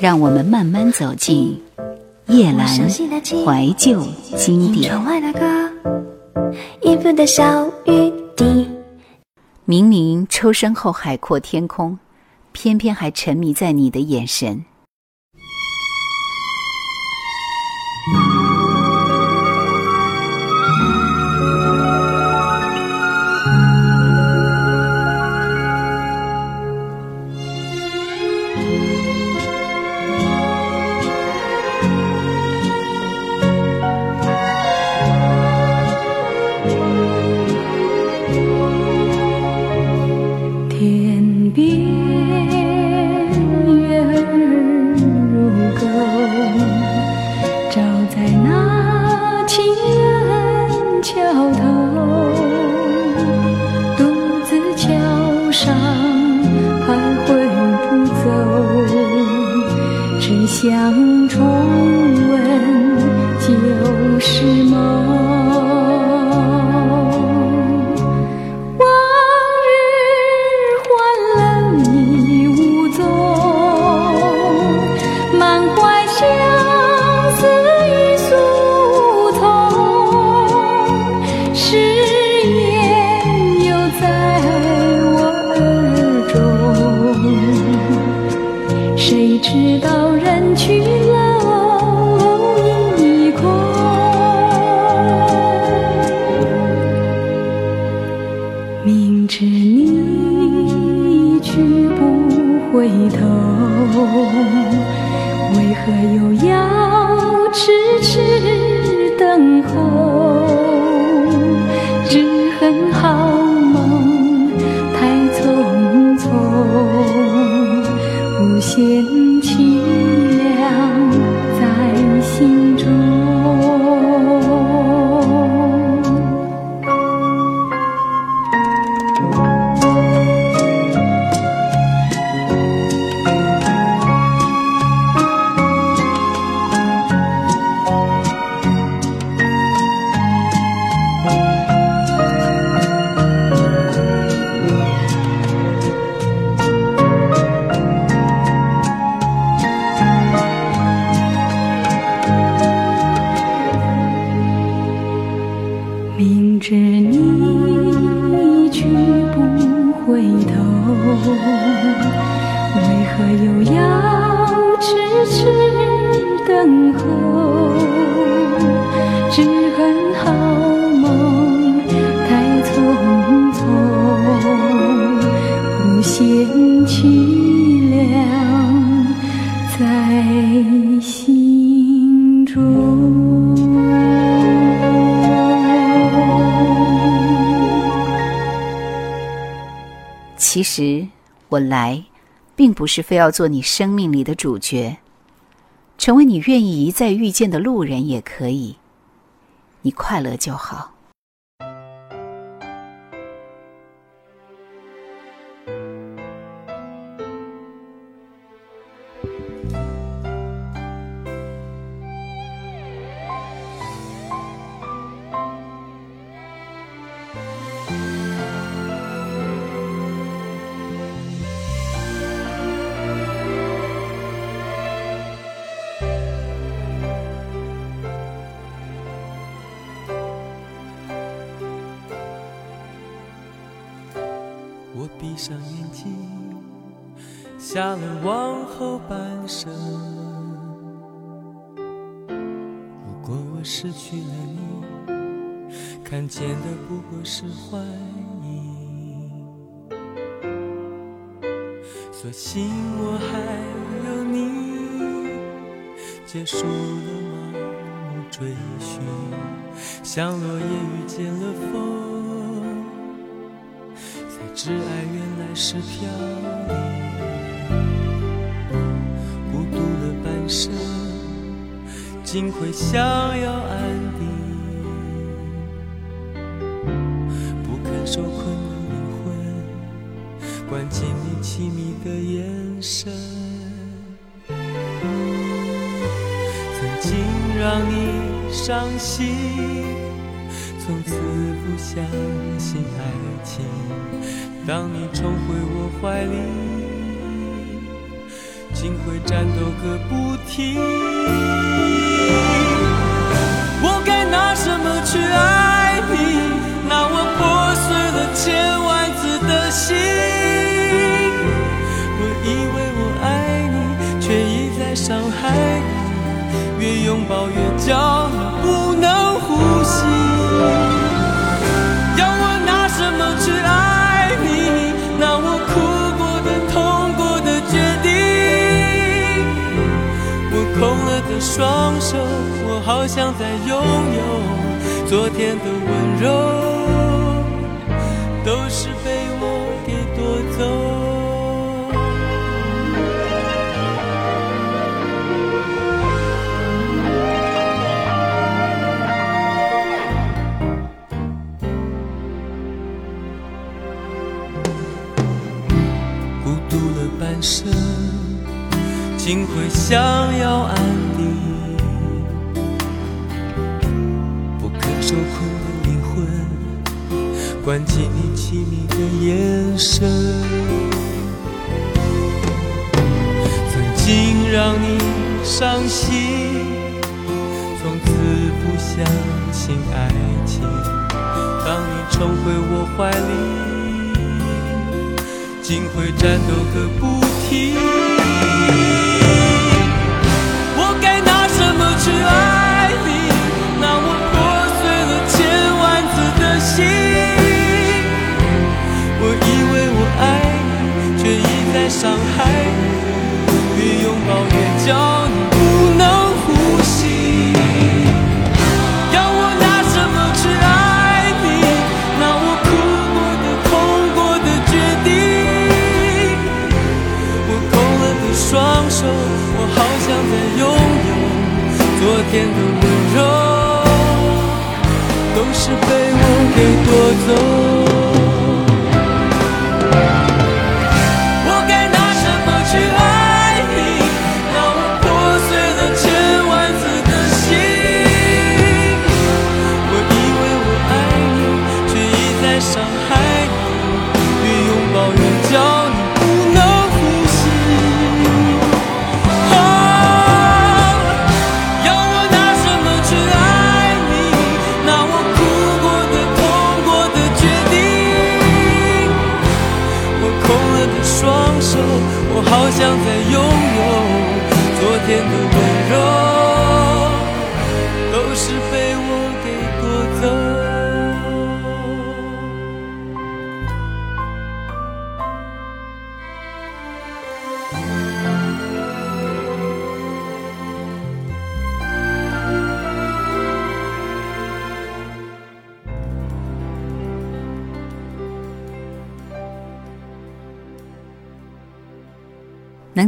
让我们慢慢走进夜阑怀旧经典。明明抽身后海阔天空，偏偏还沉迷在你的眼神。好梦太匆匆无限其实我来，并不是非要做你生命里的主角，成为你愿意一再遇见的路人也可以，你快乐就好。我闭上眼睛，下了往后半生。如果我失去了你，看见的不过是幻影。所幸我还有你，结束了盲目追寻，像落叶遇见了风。是爱原来是飘零，孤独了半生，竟会想要安定。不肯受困的灵魂，关进你凄迷的眼神。曾经让你伤心，从此不相信爱情。当你重回我怀里，竟会战斗个不停。双手，我好像在拥有昨天的温柔。都是被我给夺走。孤独了半生，竟会想要安关起你凄迷的眼神，曾经让你伤心，从此不相信爱情。当你重回我怀里，竟会战斗个不停。伤害你。越拥抱越叫你不能呼吸。要我拿什么去爱你？那我哭过的、痛过的决定。我空了的双手，我好想再拥有昨天的温柔，都是被我给夺走。好想再拥有昨天的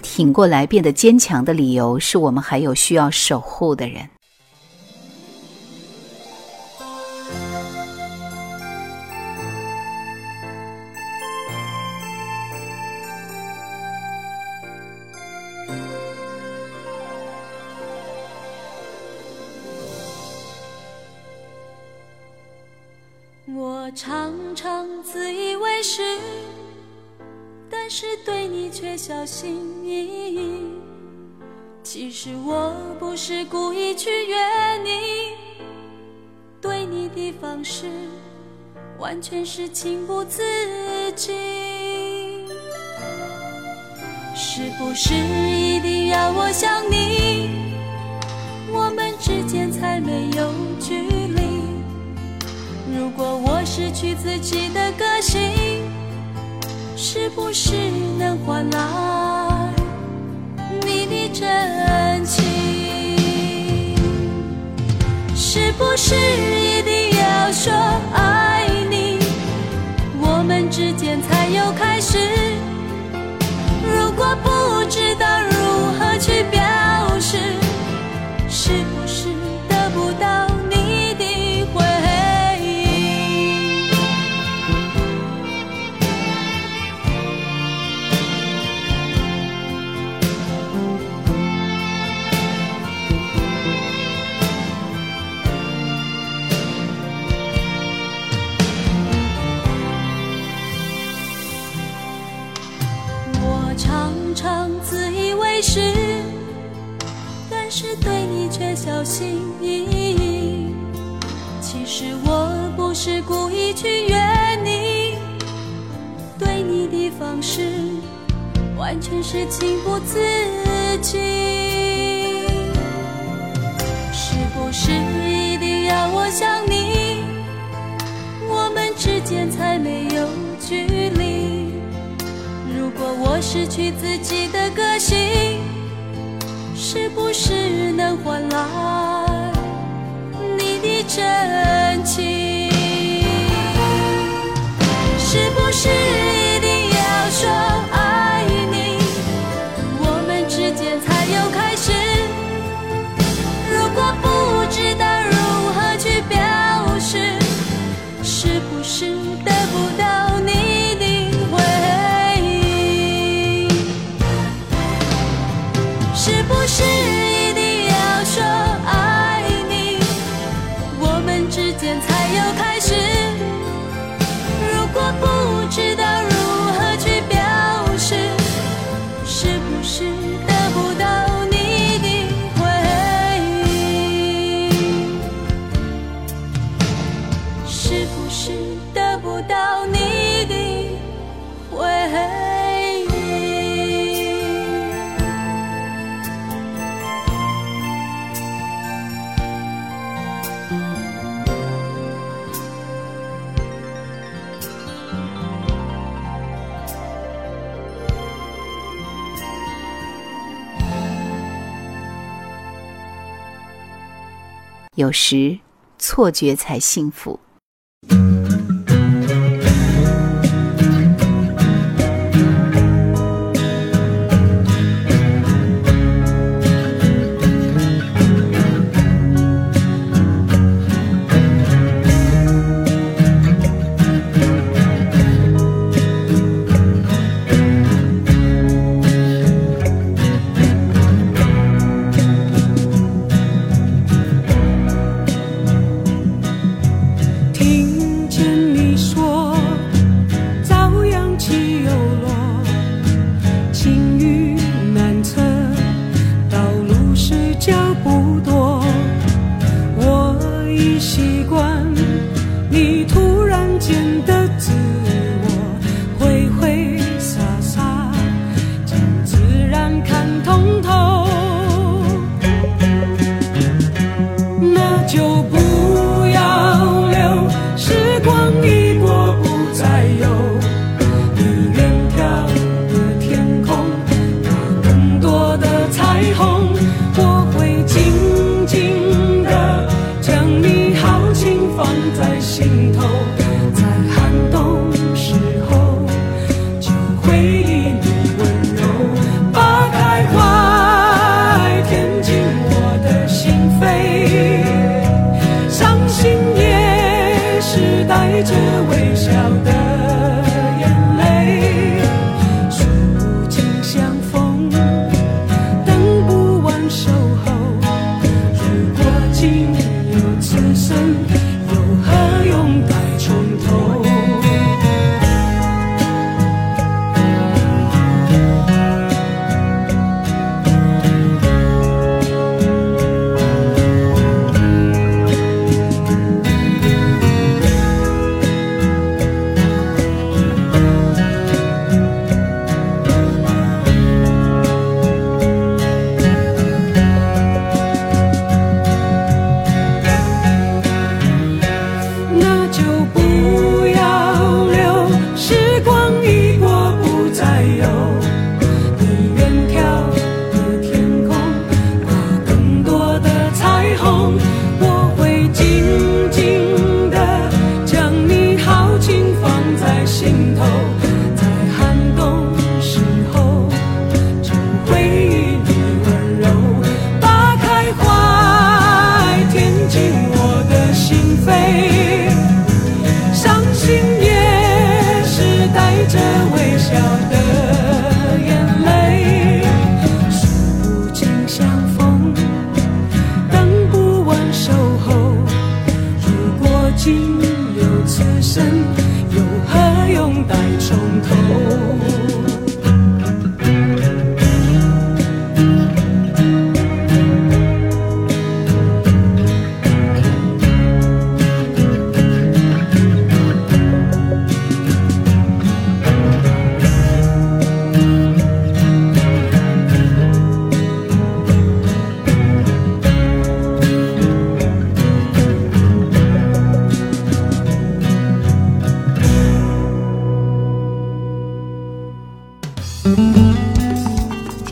挺过来变得坚强的理由，是我们还有需要守护的人。我常常自以为是，但是对你却小心翼翼。其实我不是故意去约你，对你的方式完全是情不自禁。是不是一定要我想你，我们之间才没有距离？如果我失去自己的个性，是不是能换来你的真情？是不是一定要说爱你，我们之间才有开始？完全是情不自禁。是不是一定要我想你？我们之间才没有距离。如果我失去自己的个性是不是能换来你的真情？有时错觉才幸福。着微笑的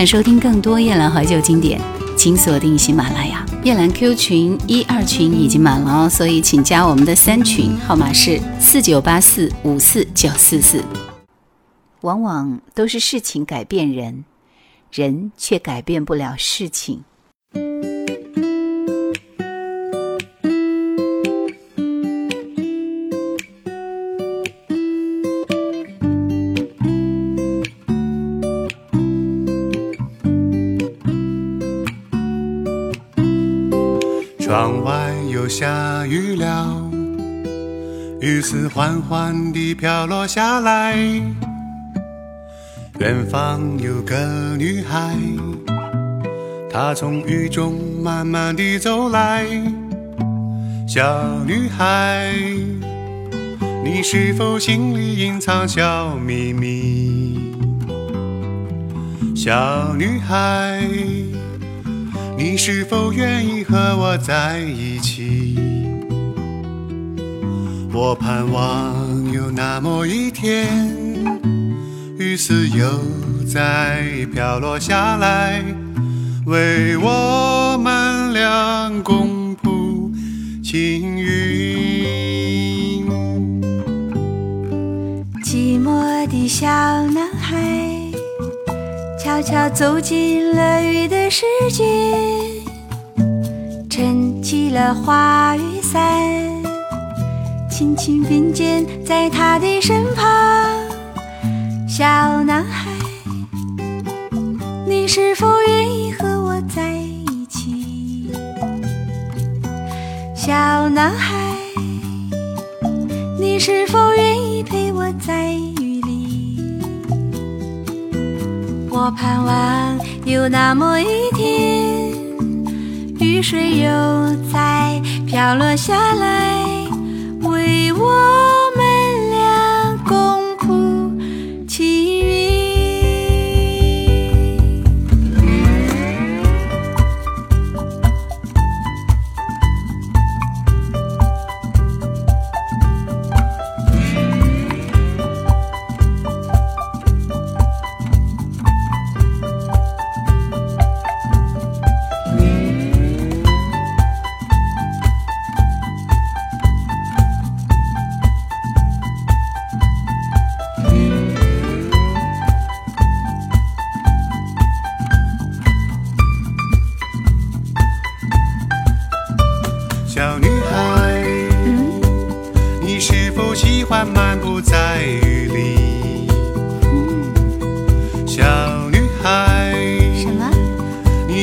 想收听更多夜兰怀旧经典，请锁定喜马拉雅。夜兰 Q 群一二群已经满了哦，所以请加我们的三群，号码是四九八四五四九四四。往往都是事情改变人，人却改变不了事情。窗外又下雨了，雨丝缓缓地飘落下来。远方有个女孩，她从雨中慢慢地走来。小女孩，你是否心里隐藏小秘密？小女孩。你是否愿意和我在一起？我盼望有那么一天，雨丝又再飘落下来，为我们俩共谱青云。寂寞的小男孩。悄悄走进了雨的世界，撑起了花雨伞，轻轻并肩在他的身旁。小男孩，你是否愿意和我在一起？小男孩，你是否愿意陪我在？我盼望有那么一天，雨水又再飘落下来，为我。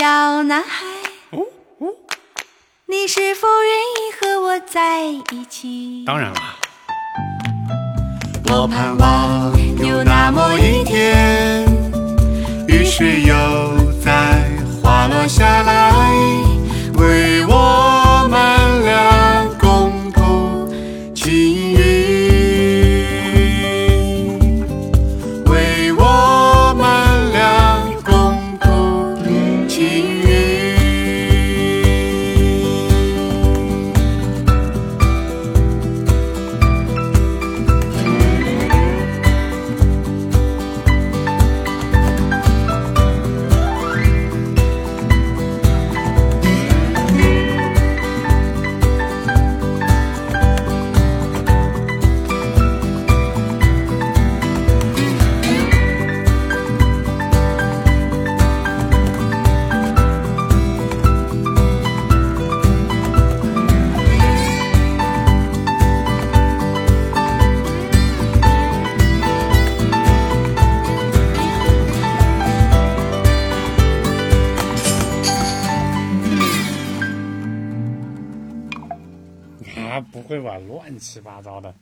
小男孩，哦哦，你是否愿意和我在一起？当然了，我盼望有那么一天，雨水又在滑落下来，乱七八糟的。